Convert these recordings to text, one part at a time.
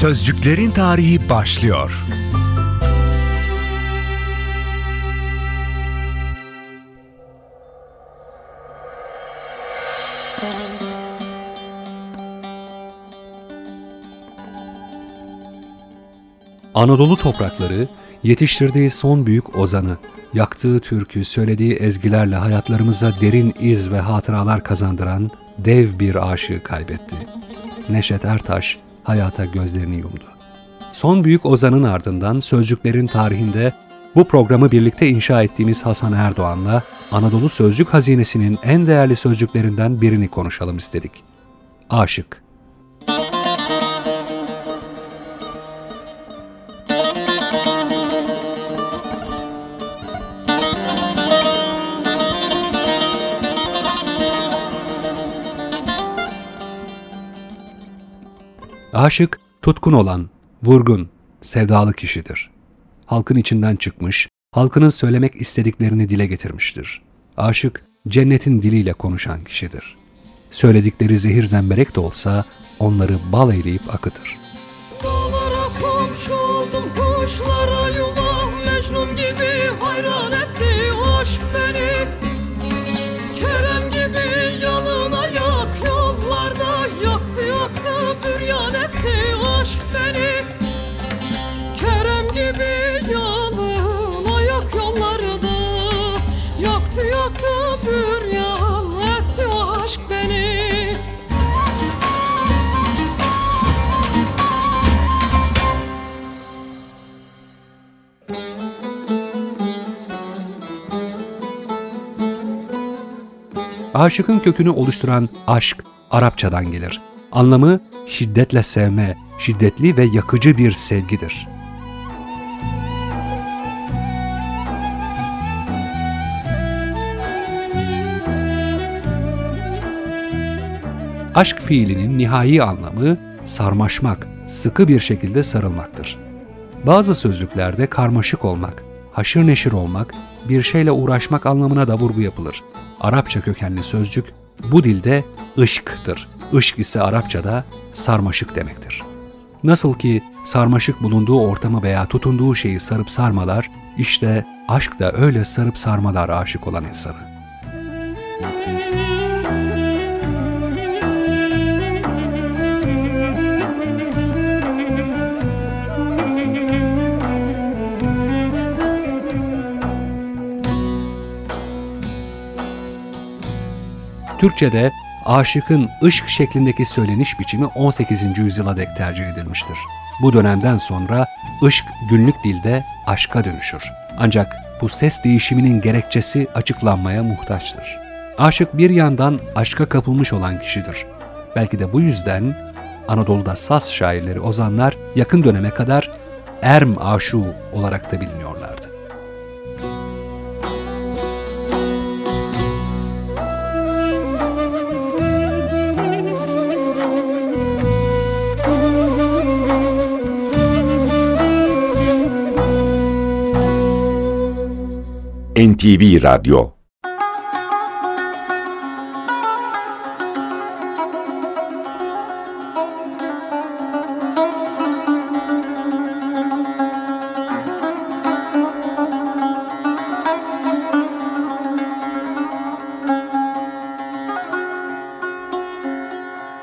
Sözcüklerin tarihi başlıyor. Anadolu toprakları yetiştirdiği son büyük ozanı, yaktığı türkü, söylediği ezgilerle hayatlarımıza derin iz ve hatıralar kazandıran dev bir aşığı kaybetti. Neşet Ertaş hayata gözlerini yumdu. Son büyük ozanın ardından sözcüklerin tarihinde bu programı birlikte inşa ettiğimiz Hasan Erdoğan'la Anadolu Sözcük Hazinesi'nin en değerli sözcüklerinden birini konuşalım istedik. Aşık. Aşık, tutkun olan, vurgun, sevdalı kişidir. Halkın içinden çıkmış, halkının söylemek istediklerini dile getirmiştir. Aşık, cennetin diliyle konuşan kişidir. Söyledikleri zehir zemberek de olsa onları bal eyleyip akıtır. Dağlara komşu oldum kuşlara yuvam Mecnun gibi hayran etti aşk beni Kerem Aşıkın kökünü oluşturan aşk Arapçadan gelir. Anlamı şiddetle sevme, şiddetli ve yakıcı bir sevgidir. Aşk fiilinin nihai anlamı sarmaşmak, sıkı bir şekilde sarılmaktır. Bazı sözlüklerde karmaşık olmak, haşır neşir olmak, bir şeyle uğraşmak anlamına da vurgu yapılır. Arapça kökenli sözcük bu dilde ışktır. Işk ise Arapçada sarmaşık demektir. Nasıl ki sarmaşık bulunduğu ortamı veya tutunduğu şeyi sarıp sarmalar, işte aşk da öyle sarıp sarmalar aşık olan insanı. Türkçe'de aşıkın ışk şeklindeki söyleniş biçimi 18. yüzyıla dek tercih edilmiştir. Bu dönemden sonra ışk günlük dilde aşka dönüşür. Ancak bu ses değişiminin gerekçesi açıklanmaya muhtaçtır. Aşık bir yandan aşka kapılmış olan kişidir. Belki de bu yüzden Anadolu'da saz şairleri, ozanlar yakın döneme kadar Erm aşığı olarak da biliniyorlardı. NTV Radyo.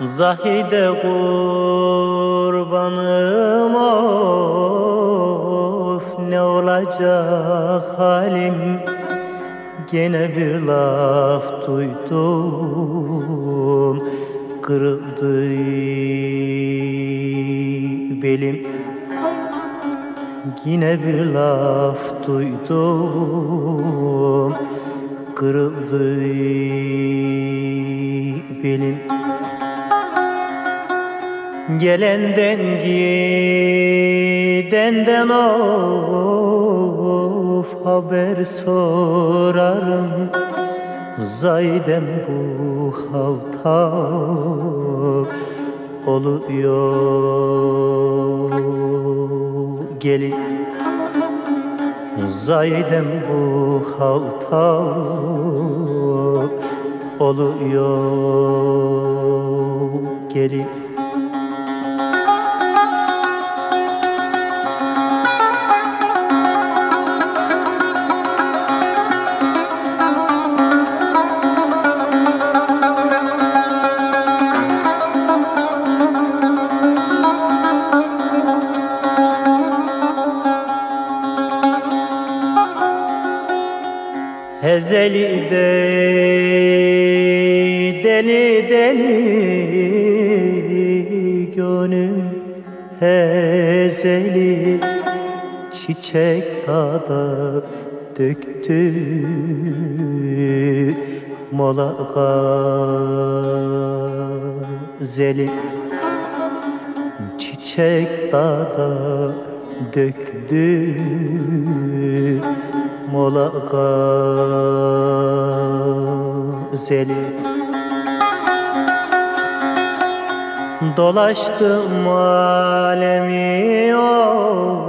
Zahide kurbanım of ne olacak halim Gene bir laf duydum. Kırıldı belim. Yine bir laf duydum. Kırıldı belim. Gelenden gidenden of haber sorarım. Zaydem bu havta oluyor. Gelin. Zaydem bu havta oluyor. Gelin döktü mola gazeli Çiçek dağda döktü mola gazeli Dolaştım alemi oy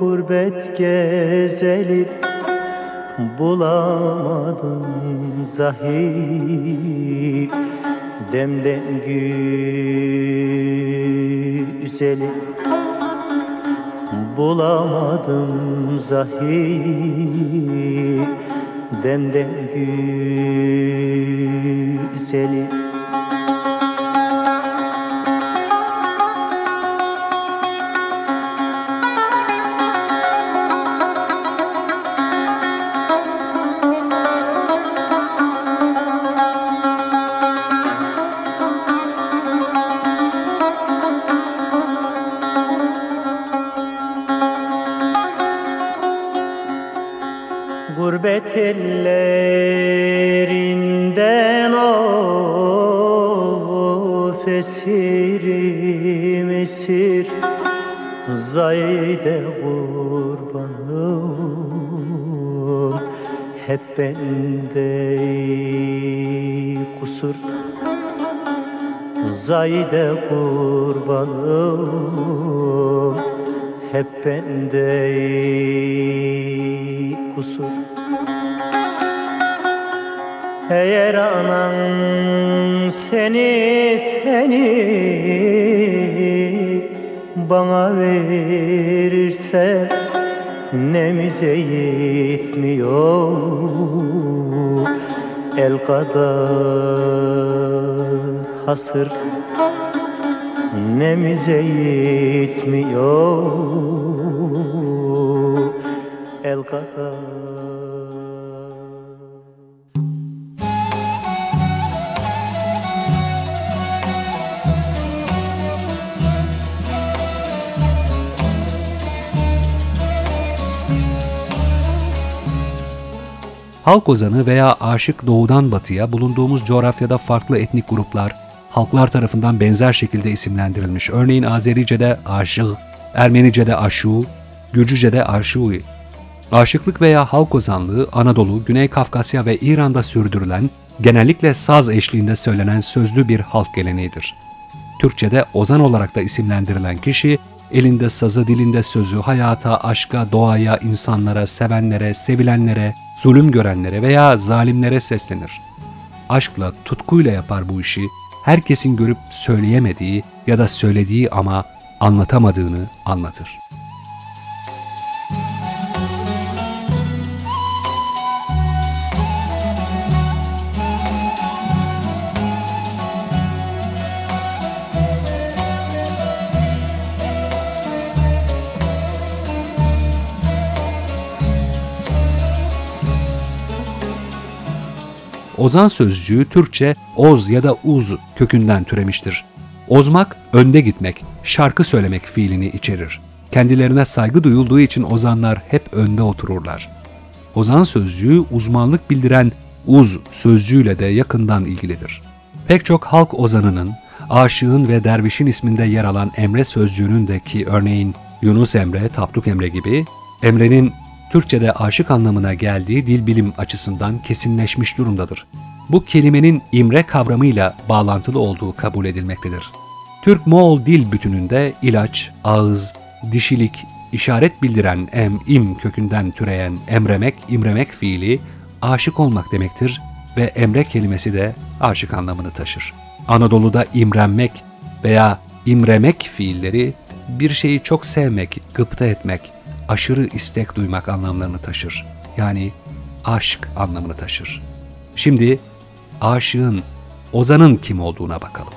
gurbet gezeli Bulamadım zahir. Demden güzeli Bulamadım zahir. Demden güzeli Zayde kurbanım hep bende kusur. Eğer anan seni seni bana verirse nemize yetmiyor. El kadar hasır nemize yetmiyor. El kadar Halk ozanı veya aşık doğudan batıya bulunduğumuz coğrafyada farklı etnik gruplar, halklar tarafından benzer şekilde isimlendirilmiş. Örneğin Azerice'de aşık, Ermenice'de aşu, Gürcüce'de aşui. Aşıklık veya halk ozanlığı Anadolu, Güney Kafkasya ve İran'da sürdürülen, genellikle saz eşliğinde söylenen sözlü bir halk geleneğidir. Türkçe'de ozan olarak da isimlendirilen kişi, elinde sazı, dilinde sözü, hayata, aşka, doğaya, insanlara, sevenlere, sevilenlere, zulüm görenlere veya zalimlere seslenir. Aşkla, tutkuyla yapar bu işi, herkesin görüp söyleyemediği ya da söylediği ama anlatamadığını anlatır. Ozan sözcüğü Türkçe oz ya da uz kökünden türemiştir. Ozmak, önde gitmek, şarkı söylemek fiilini içerir. Kendilerine saygı duyulduğu için ozanlar hep önde otururlar. Ozan sözcüğü uzmanlık bildiren uz sözcüğüyle de yakından ilgilidir. Pek çok halk ozanının, aşığın ve dervişin isminde yer alan Emre sözcüğünündeki örneğin Yunus Emre, Tapduk Emre gibi, Emre'nin Türkçe'de aşık anlamına geldiği dil bilim açısından kesinleşmiş durumdadır. Bu kelimenin imre kavramıyla bağlantılı olduğu kabul edilmektedir. Türk-Moğol dil bütününde ilaç, ağız, dişilik, işaret bildiren em, im kökünden türeyen emremek, imremek fiili aşık olmak demektir ve emre kelimesi de aşık anlamını taşır. Anadolu'da imrenmek veya imremek fiilleri bir şeyi çok sevmek, gıpta etmek, aşırı istek duymak anlamlarını taşır. Yani aşk anlamını taşır. Şimdi aşığın, ozanın kim olduğuna bakalım.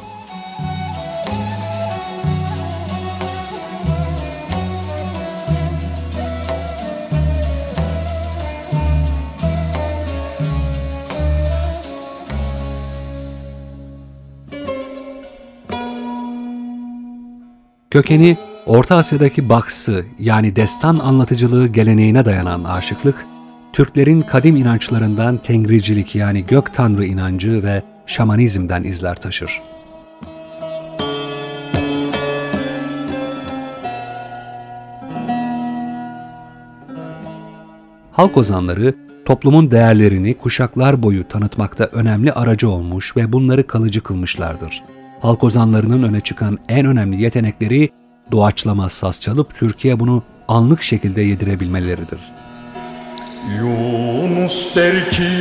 Kökeni Orta Asya'daki baksı yani destan anlatıcılığı geleneğine dayanan aşıklık, Türklerin kadim inançlarından tengricilik yani gök tanrı inancı ve şamanizmden izler taşır. Halk ozanları toplumun değerlerini kuşaklar boyu tanıtmakta önemli aracı olmuş ve bunları kalıcı kılmışlardır. Halk ozanlarının öne çıkan en önemli yetenekleri doğaçlama saz çalıp Türkiye bunu anlık şekilde yedirebilmeleridir. Yunus der ki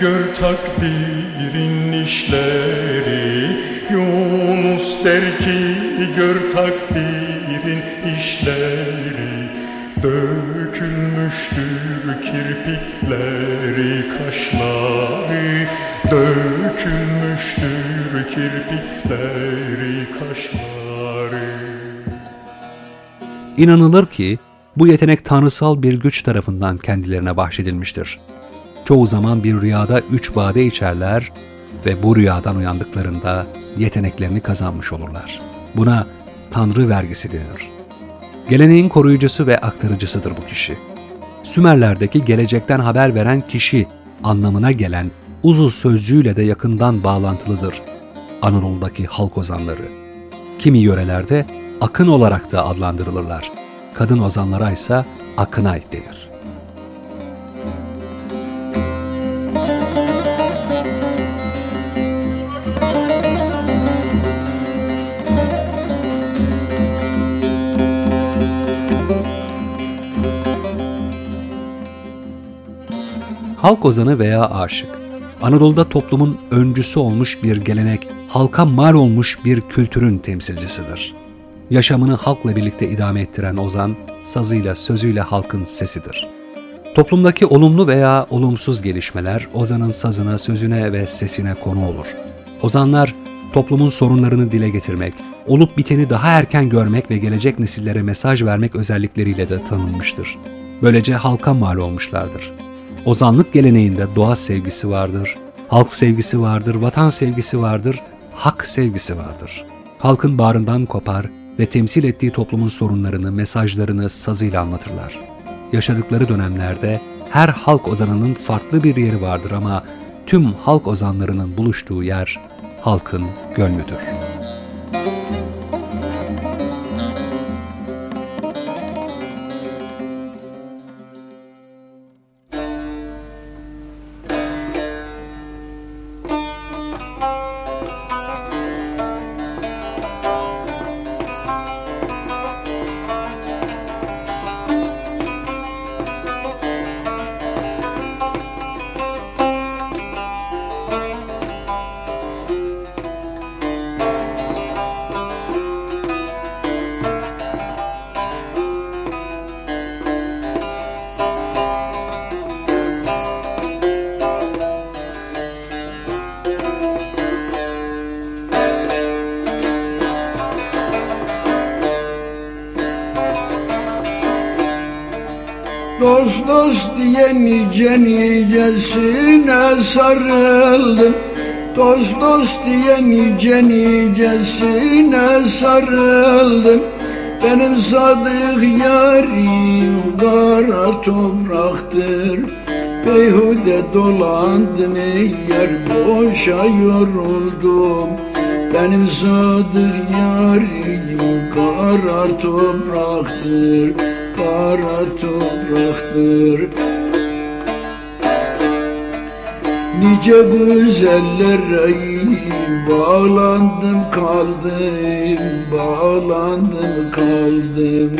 gör takdirin işleri. Yunus der ki gör takdirin işleri. Dökülmüştür kirpikleri kaşları. Dökülmüştür kirpikleri kaşları İnanılır ki bu yetenek tanrısal bir güç tarafından kendilerine bahşedilmiştir. Çoğu zaman bir rüyada üç bade içerler ve bu rüyadan uyandıklarında yeteneklerini kazanmış olurlar. Buna tanrı vergisi denir. Geleneğin koruyucusu ve aktarıcısıdır bu kişi. Sümerlerdeki gelecekten haber veren kişi anlamına gelen uzu sözcüğüyle de yakından bağlantılıdır Anadolu'daki halk ozanları. Kimi yörelerde akın olarak da adlandırılırlar. Kadın ozanlara ise akınay denir. Halk ozanı veya aşık, Anadolu'da toplumun öncüsü olmuş bir gelenek, halka mal olmuş bir kültürün temsilcisidir. Yaşamını halkla birlikte idame ettiren ozan, sazıyla, sözüyle halkın sesidir. Toplumdaki olumlu veya olumsuz gelişmeler ozanın sazına, sözüne ve sesine konu olur. Ozanlar, toplumun sorunlarını dile getirmek, olup biteni daha erken görmek ve gelecek nesillere mesaj vermek özellikleriyle de tanınmıştır. Böylece halka mal olmuşlardır. Ozanlık geleneğinde doğa sevgisi vardır, halk sevgisi vardır, vatan sevgisi vardır, hak sevgisi vardır. Halkın bağrından kopar ve temsil ettiği toplumun sorunlarını, mesajlarını sazıyla anlatırlar. Yaşadıkları dönemlerde her halk ozanının farklı bir yeri vardır ama tüm halk ozanlarının buluştuğu yer halkın gönlüdür. Sarıldım. Dost dost diye nice nicesine sarıldım. Benim sadık yarim kara topraktır. Beyhude dolandım yer boşa yoruldum. Benim sadık yarim kara topraktır Kara topraktır Nice güzellere bağlandım kaldım Bağlandım kaldım.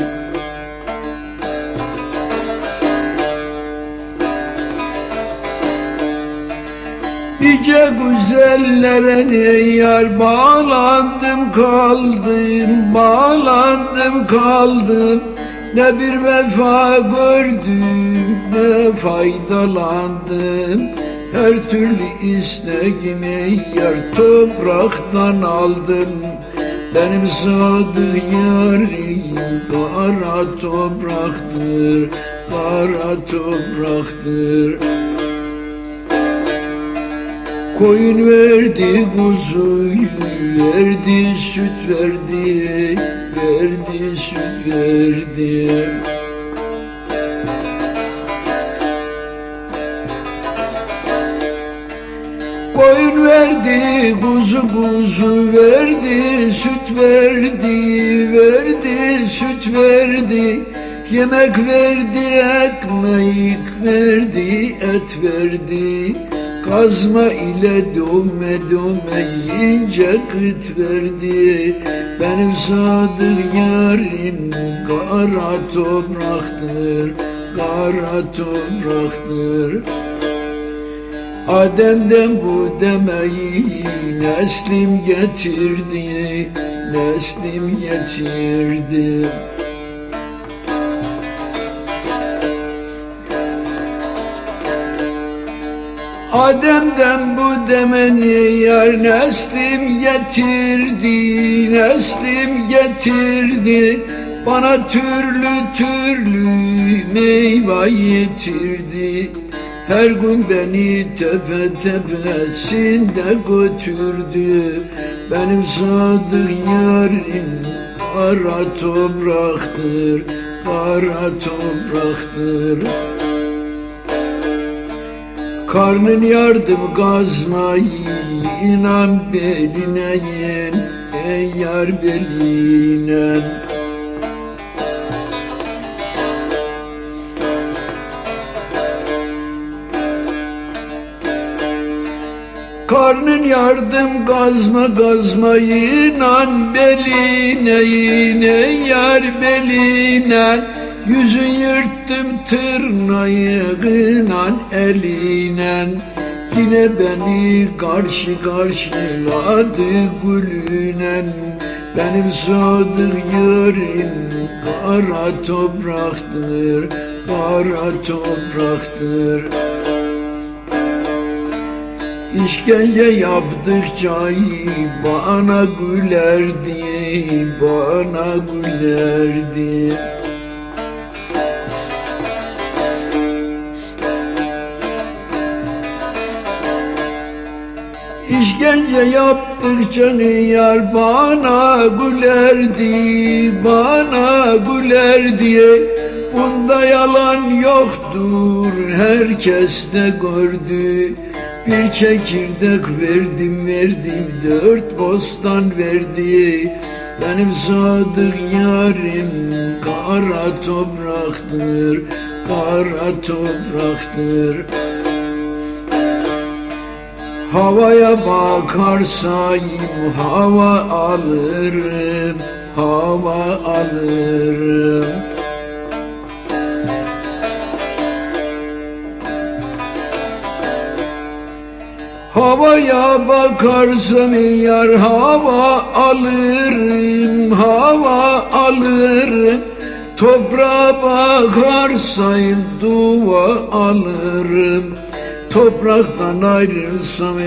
Nice güzellere ne yar bağlandım kaldım Bağlandım kaldım. Ne bir vefa gördüm ne faydalandım Her türlü isteğimi yar topraktan aldım. Benim sadık yarim kara topraktır Kara topraktır. Koyun verdi kuzuyu verdi süt verdi verdi süt verdi kuzu kuzu verdi, süt verdi, verdi, süt verdi. Yemek verdi, ekmek verdi, et verdi. Kazma ile dövme dövme yiyince kıt verdi. Benim sadık yarim kara topraktır, kara topraktır. Adem'den bu demeyi neslim getirdi, neslim getirdi. Adem'den bu demeni yar neslim getirdi, neslim getirdi. Bana türlü türlü meyve getirdi. Her gün beni tepe tepesinde götürdü. Benim sadık yarim kara topraktır Kara topraktır. Karnın yardım gazmayı inan beline yen Ey yar beline Karnın yardım gazma gazma inan beline yine yar beline. Yüzün yırttım tırnağıyla eline. Yine beni karşı karşıladı gülünen Benim sadık yarim kara topraktır Kara topraktır İşkence yaptıkça bana gülerdi, bana gülerdi. İşkence yaptıkça yar bana gülerdi, bana gülerdi. Bunda yalan yoktur, herkes de gördü. Bir çekirdek verdim verdim dört bostan verdi. Benim sadık yarim kara topraktır Kara topraktır. Havaya bakarsayım hava alırım Hava alırım Havaya bakarsam yar hava alırım, hava alırım. Toprağa bakarsayım dua alırım. Topraktan ayrılsam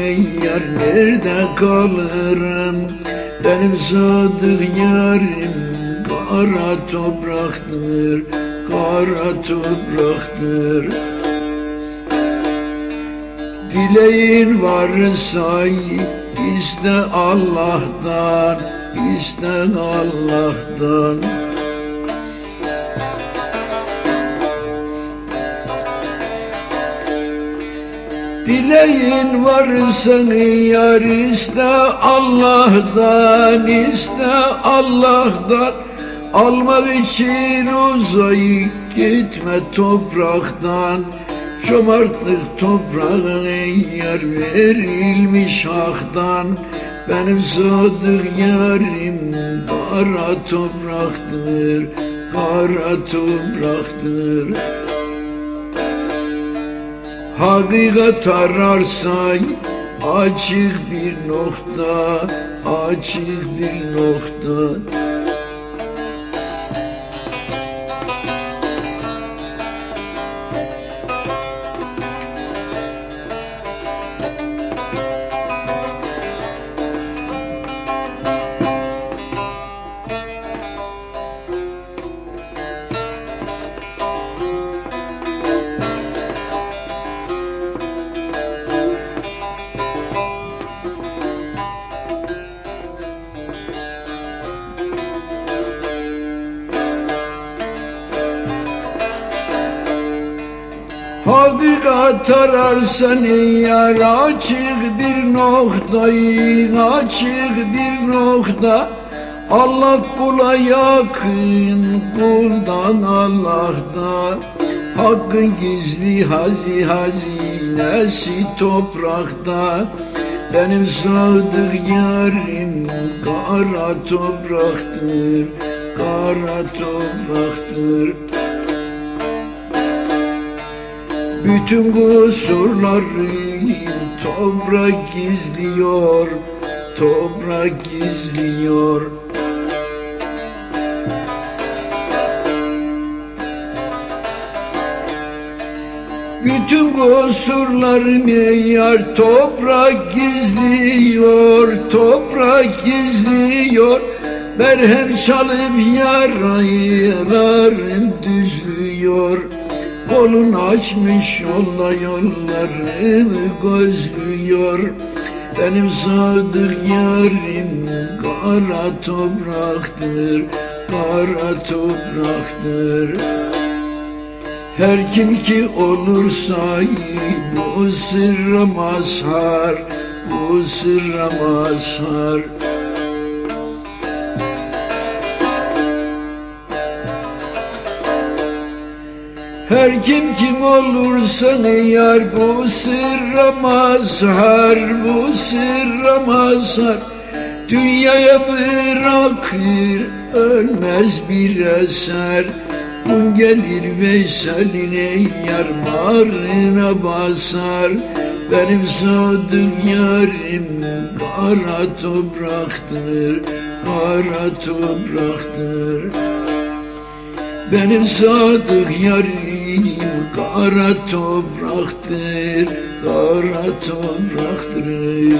yar nerede kalırım? Benim sadık yarim kara topraktır, kara topraktır. Dileğin varsa iste Allah'tan, iste Allah'tan. Dileğin varsa yar iste Allah'tan, iste Allah'tan. Almak için uzayıp gitme topraktan. Cömertlik toprağına yer verilmiş haktan Benim sadık yarim kara topraktır Kara topraktır. Hakikat ararsan açık bir nokta Açık bir nokta Hakikat ararsan yar açık bir noktayı açık bir nokta. Allah kula yakın kuldan Allah'ta. Hakkın gizli hazi hazinesi toprakta. Benim sadık yarim kara topraktır Kara topraktır Bütün kusurları toprak gizliyor Toprak gizliyor. Bütün kusurlarımı yar toprak gizliyor Toprak gizliyor. Merhem çalıp yaraylarım düzlüyor Kolun açmış yolla yollarımı gözlüyor Benim sadık yarim kara topraktır Kara topraktır her kim ki olursa bu sırra mazhar, bu sırra mazhar. Her kim kim olursa yar bu sırra mazhar, bu sırra mazhar. Dünyaya bırakır ölmez bir eser. Gün gelir Veysel'in yarmarına basar Benim sadık yarim kara topraktır Kara topraktır Benim sadık yarim kara topraktır Kara topraktır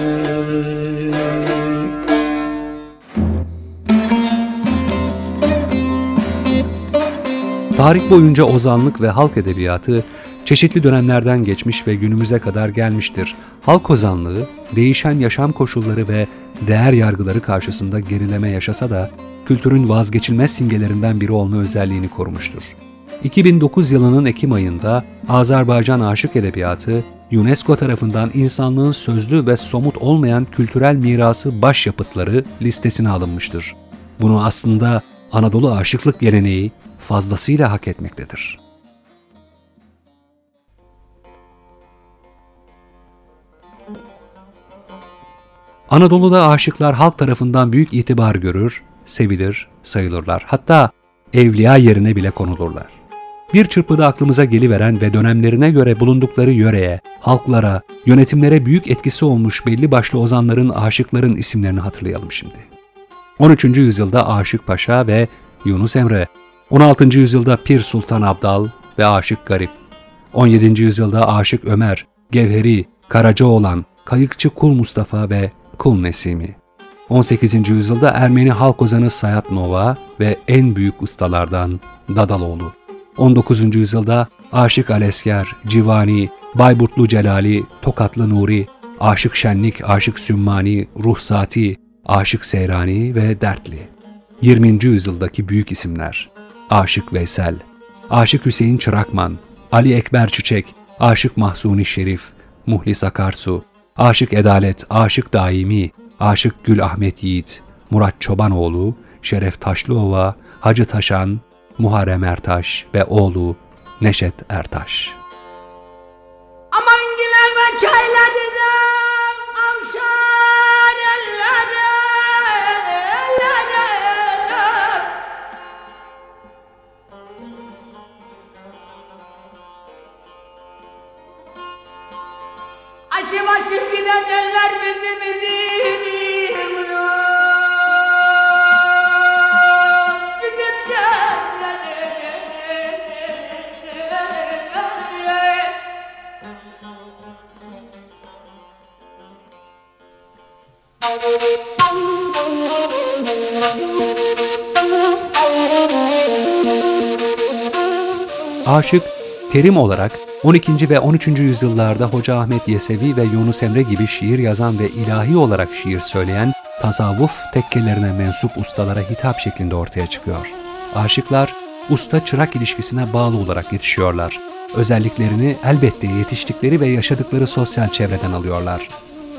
Tarih boyunca ozanlık ve halk edebiyatı çeşitli dönemlerden geçmiş ve günümüze kadar gelmiştir. Halk ozanlığı, değişen yaşam koşulları ve değer yargıları karşısında gerileme yaşasa da kültürün vazgeçilmez simgelerinden biri olma özelliğini korumuştur. 2009 yılının Ekim ayında Azerbaycan Aşık Edebiyatı, UNESCO tarafından insanlığın sözlü ve somut olmayan kültürel mirası başyapıtları listesine alınmıştır. Bunu aslında Anadolu aşıklık geleneği fazlasıyla hak etmektedir. Anadolu'da aşıklar halk tarafından büyük itibar görür, sevilir, sayılırlar. Hatta evliya yerine bile konulurlar. Bir çırpıda aklımıza geliveren ve dönemlerine göre bulundukları yöreye, halklara, yönetimlere büyük etkisi olmuş belli başlı ozanların, aşıkların isimlerini hatırlayalım şimdi. 13. yüzyılda Aşık Paşa ve Yunus Emre, 16. yüzyılda Pir Sultan Abdal ve Aşık Garip, 17. yüzyılda Aşık Ömer, Gevheri, Karacaoğlan, Kayıkçı Kul Mustafa ve Kul Nesimi, 18. yüzyılda Ermeni halk ozanı Sayat Nova ve en büyük ustalardan Dadaloğlu, 19. yüzyılda Aşık Alesker, Civani, Bayburtlu Celali, Tokatlı Nuri, Aşık Şenlik, Aşık Sümmani, Ruhsati, Aşık Seyrani ve Dertli. 20. yüzyıldaki büyük isimler Aşık Veysel, Aşık Hüseyin Çırakman, Ali Ekber Çiçek, Aşık Mahsuni Şerif, Muhlis Akarsu, Aşık Edalet, Aşık Daimi, Aşık Gül Ahmet Yiğit, Murat Çobanoğlu, Şeref Taşlıova, Hacı Taşan, Muharrem Ertaş ve oğlu Neşet Ertaş. Terim olarak 12. ve 13. yüzyıllarda Hoca Ahmet Yesevi ve Yunus Emre gibi şiir yazan ve ilahi olarak şiir söyleyen tasavvuf tekkelerine mensup ustalara hitap şeklinde ortaya çıkıyor. Aşıklar, usta-çırak ilişkisine bağlı olarak yetişiyorlar. Özelliklerini elbette yetiştikleri ve yaşadıkları sosyal çevreden alıyorlar.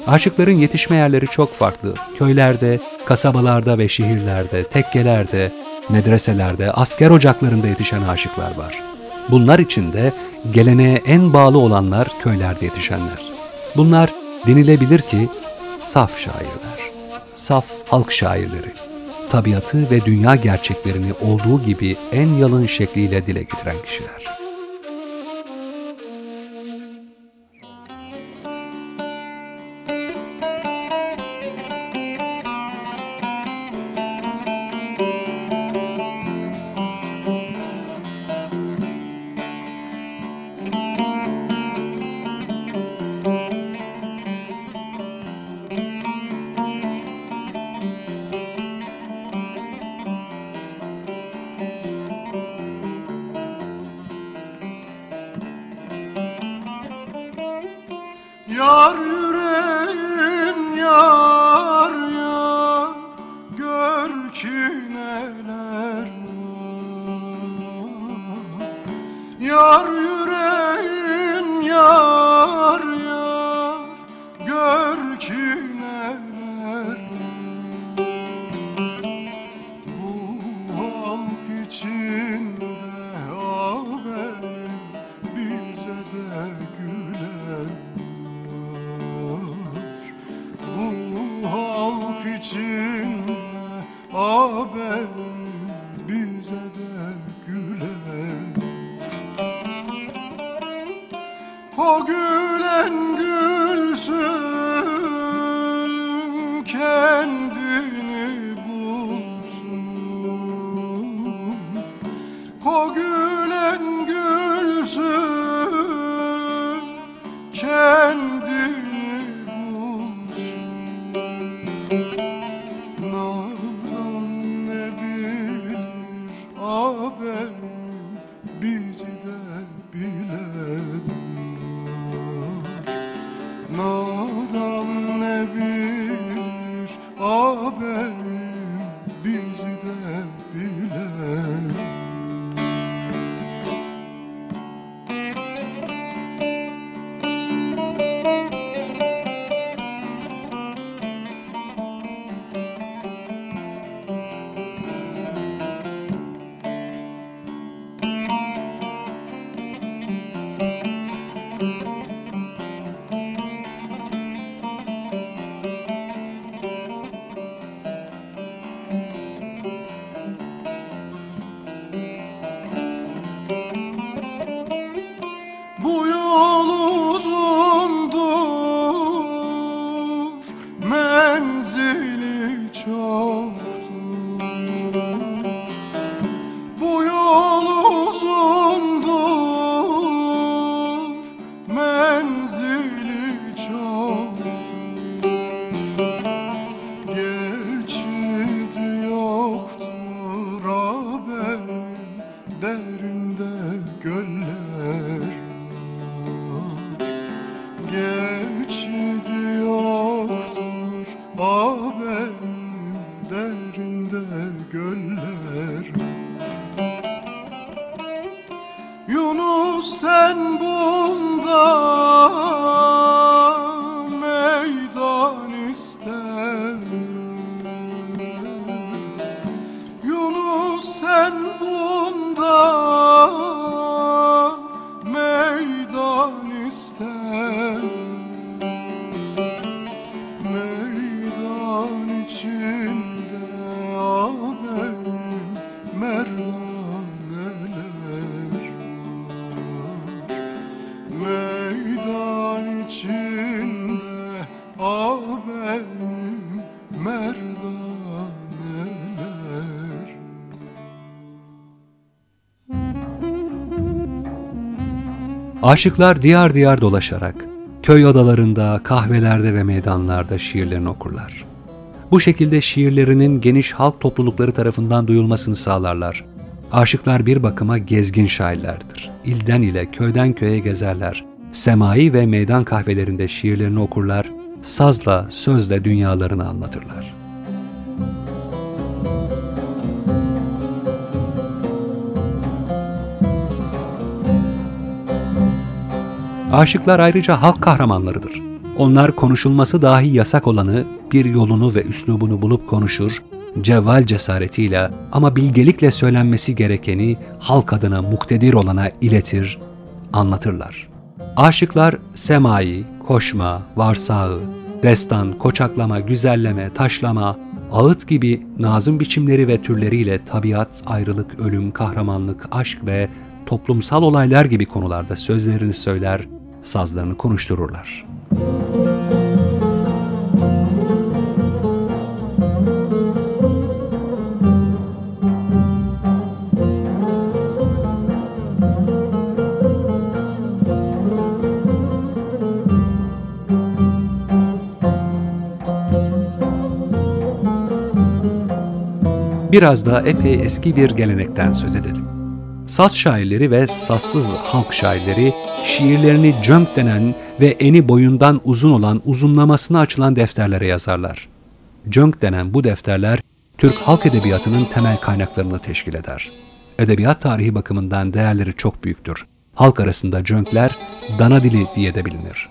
Aşıkların yetişme yerleri çok farklı. Köylerde, kasabalarda ve şehirlerde, tekkelerde, medreselerde, asker ocaklarında yetişen aşıklar var. Bunlar içinde geleneğe en bağlı olanlar köylerde yetişenler. Bunlar denilebilir ki saf şairler, saf halk şairleri, tabiatı ve dünya gerçeklerini olduğu gibi en yalın şekliyle dile getiren kişiler. Aşıklar diyar diyar dolaşarak, köy odalarında, kahvelerde ve meydanlarda şiirlerini okurlar. Bu şekilde şiirlerinin geniş halk toplulukları tarafından duyulmasını sağlarlar. Aşıklar bir bakıma gezgin şairlerdir. İlden ile köyden köye gezerler. Semai ve meydan kahvelerinde şiirlerini okurlar, sazla, sözle dünyalarını anlatırlar. Aşıklar ayrıca halk kahramanlarıdır. Onlar konuşulması dahi yasak olanı bir yolunu ve üslubunu bulup konuşur, cevval cesaretiyle ama bilgelikle söylenmesi gerekeni halk adına muktedir olana iletir, anlatırlar. Aşıklar semai, koşma, varsağı, destan, koçaklama, güzelleme, taşlama, ağıt gibi nazım biçimleri ve türleriyle tabiat, ayrılık, ölüm, kahramanlık, aşk ve toplumsal olaylar gibi konularda sözlerini söyler, sazlarını konuştururlar. Biraz da epey eski bir gelenekten söz edelim. Saz şairleri ve sazsız halk şairleri şiirlerini cönk denen ve eni boyundan uzun olan uzunlamasına açılan defterlere yazarlar. Cönk denen bu defterler Türk halk edebiyatının temel kaynaklarını teşkil eder. Edebiyat tarihi bakımından değerleri çok büyüktür. Halk arasında cönkler dana dili diye de bilinir.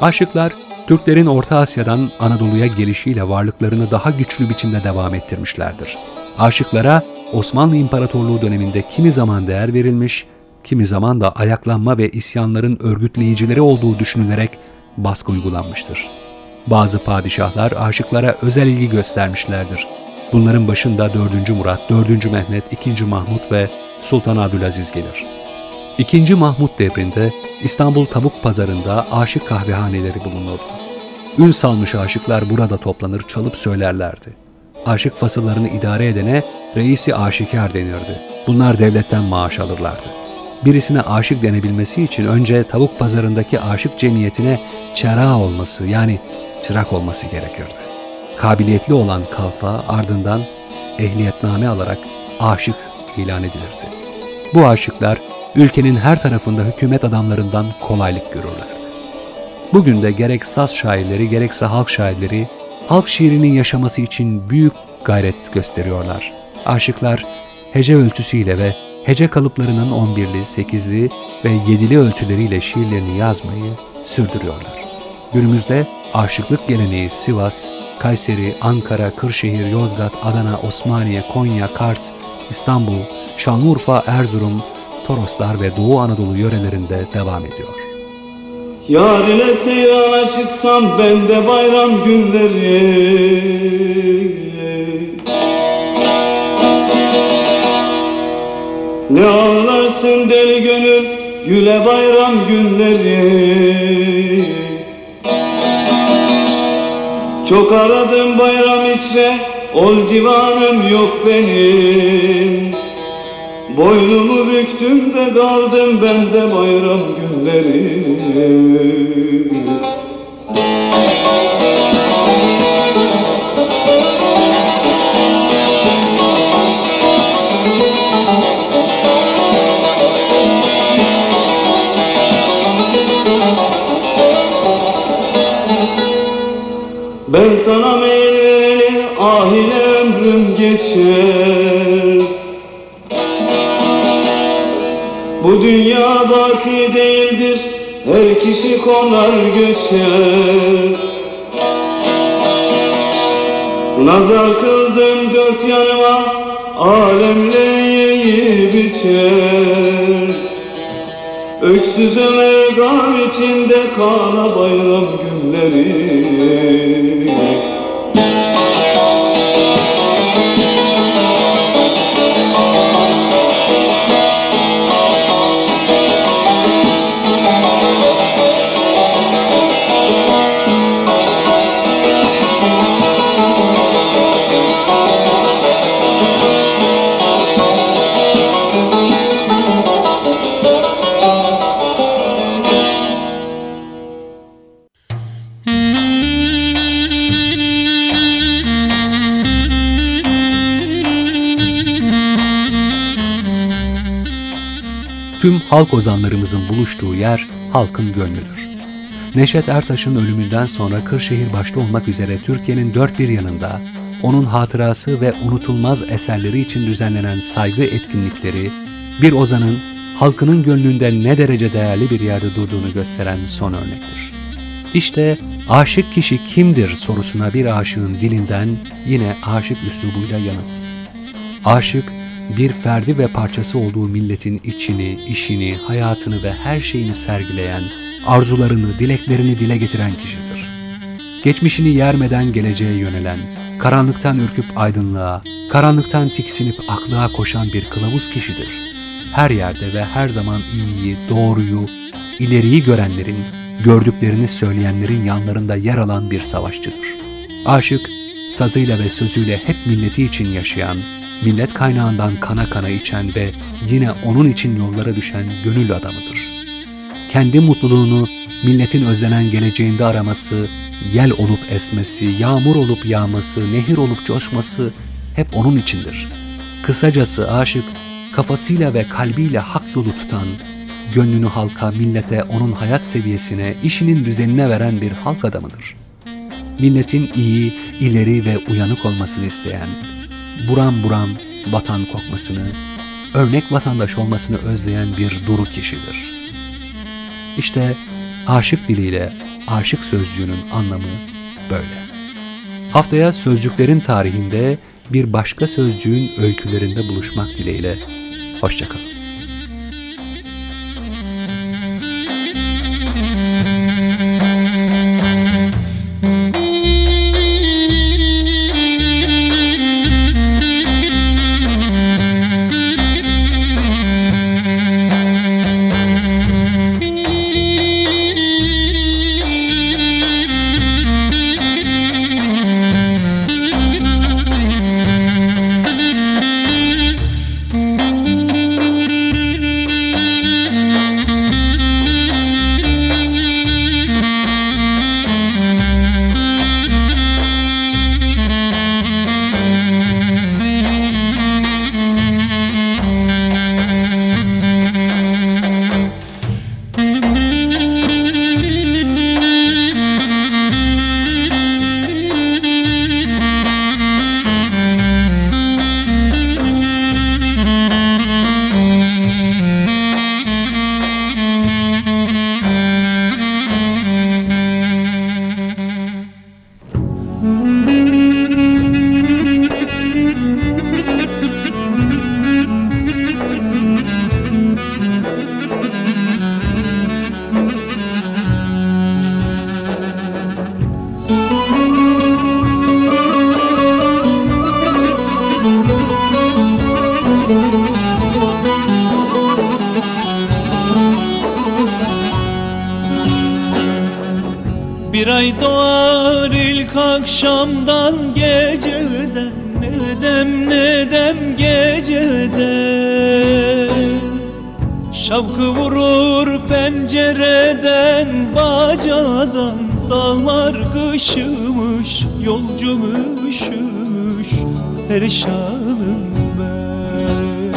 Aşıklar, Türklerin Orta Asya'dan Anadolu'ya gelişiyle varlıklarını daha güçlü biçimde devam ettirmişlerdir. Aşıklara Osmanlı İmparatorluğu döneminde kimi zaman değer verilmiş, kimi zaman da ayaklanma ve isyanların örgütleyicileri olduğu düşünülerek baskı uygulanmıştır. Bazı padişahlar aşıklara özel ilgi göstermişlerdir. Bunların başında 4. Murat, 4. Mehmet, 2. Mahmut ve Sultan Abdülaziz gelir. 2. Mahmut devrinde İstanbul Tavuk Pazarı'nda aşık kahvehaneleri bulunurdu. Ün salmış aşıklar burada toplanır çalıp söylerlerdi. Aşık fasıllarını idare edene reisi aşikar denirdi. Bunlar devletten maaş alırlardı. Birisine aşık denebilmesi için önce tavuk pazarındaki aşık cemiyetine çera olması yani çırak olması gerekirdi. Kabiliyetli olan kalfa ardından ehliyetname alarak aşık ilan edilirdi. Bu aşıklar ülkenin her tarafında hükümet adamlarından kolaylık görürlerdi. Bugün de gerek saz şairleri gerekse halk şairleri halk şiirinin yaşaması için büyük gayret gösteriyorlar. Aşıklar hece ölçüsüyle ve hece kalıplarının 11'li, 8'li ve 7'li ölçüleriyle şiirlerini yazmayı sürdürüyorlar. Günümüzde aşıklık geleneği Sivas, Kayseri, Ankara, Kırşehir, Yozgat, Adana, Osmaniye, Konya, Kars, İstanbul, Şanlıurfa, Erzurum, Toroslar ve Doğu Anadolu yörelerinde devam ediyor. Yar ile seyrana çıksam ben de bayram günleri Ne ağlarsın deli gönül güle bayram günleri. Çok aradım bayram içre ol civanım yok benim. Boynumu büktüm de kaldım ben de bayram günleri sana meyil vereli ahile ömrüm geçer. Bu dünya baki değildir her kişi konar göçer. Nazar kıldım dört yanıma alemler yiyip içer Öksüz Ömer gam içinde kala bayram günleri Tüm halk ozanlarımızın buluştuğu yer halkın gönlüdür. Neşet Ertaş'ın ölümünden sonra Kırşehir başta olmak üzere Türkiye'nin dört bir yanında onun hatırası ve unutulmaz eserleri için düzenlenen saygı etkinlikleri bir ozanın halkının gönlünde ne derece değerli bir yerde durduğunu gösteren son örnektir. İşte aşık kişi kimdir sorusuna bir aşığın dilinden yine aşık üslubuyla yanıt. Aşık, bir ferdi ve parçası olduğu milletin içini, işini, hayatını ve her şeyini sergileyen, arzularını, dileklerini dile getiren kişidir. Geçmişini yermeden geleceğe yönelen, karanlıktan ürküp aydınlığa, karanlıktan tiksinip aklığa koşan bir kılavuz kişidir. Her yerde ve her zaman iyiyi, doğruyu, ileriyi görenlerin, gördüklerini söyleyenlerin yanlarında yer alan bir savaşçıdır. Aşık, sazıyla ve sözüyle hep milleti için yaşayan, millet kaynağından kana kana içen ve yine onun için yollara düşen gönül adamıdır. Kendi mutluluğunu milletin özlenen geleceğinde araması, yel olup esmesi, yağmur olup yağması, nehir olup coşması hep onun içindir. Kısacası aşık, kafasıyla ve kalbiyle hak yolu tutan, gönlünü halka, millete, onun hayat seviyesine, işinin düzenine veren bir halk adamıdır. Milletin iyi, ileri ve uyanık olmasını isteyen, buram buram vatan kokmasını, örnek vatandaş olmasını özleyen bir duru kişidir. İşte aşık diliyle aşık sözcüğünün anlamı böyle. Haftaya sözcüklerin tarihinde bir başka sözcüğün öykülerinde buluşmak dileğiyle. Hoşçakalın. Şavkı vurur pencereden bacadan Dağlar kışımış yolcum üşümüş Perişanım ben.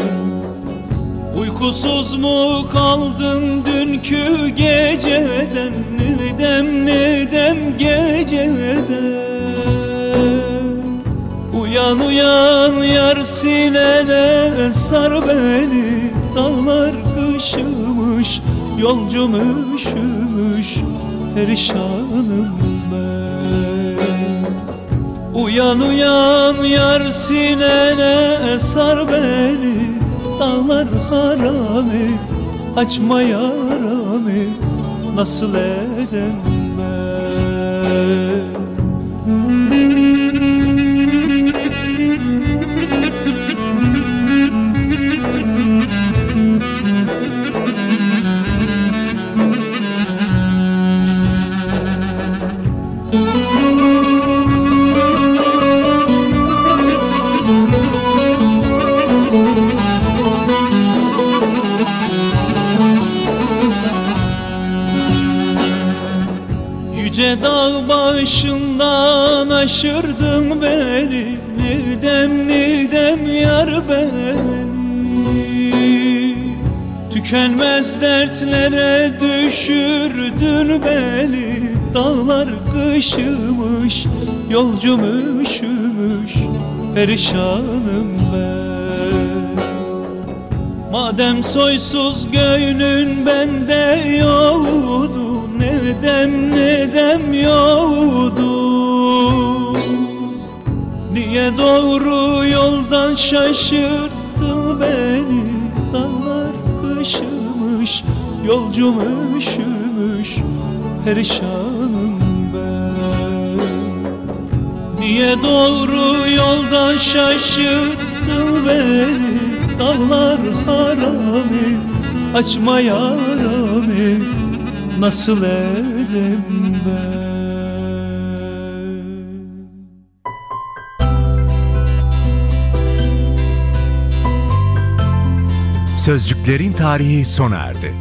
Uykusuz mu kaldın dünkü geceden Nedem nedem gecede Uyan uyan yar sinene sar beni Dağlar kışımış yolcum üşümüş Perişanım ben Uyan uyan yar sinene sar beni Dağlar harami açma yaramı Nasıl edem ben başından aşırdın beni Nidem nidem yar beni? Tükenmez dertlere düşürdün beni Dağlar kışımış, yolcum üşümüş Perişanım ben. Madem soysuz göğünün bende yoktu Nedem nedem yoktu Niye doğru yoldan şaşırttın beni? Dağlar kışımış Yolcum üşümüş Perişanım ben. Niye doğru yoldan şaşırttın beni? Dağlar harami Açma yaramı Nasıl edem ben Sözcüklerin tarihi sona erdi.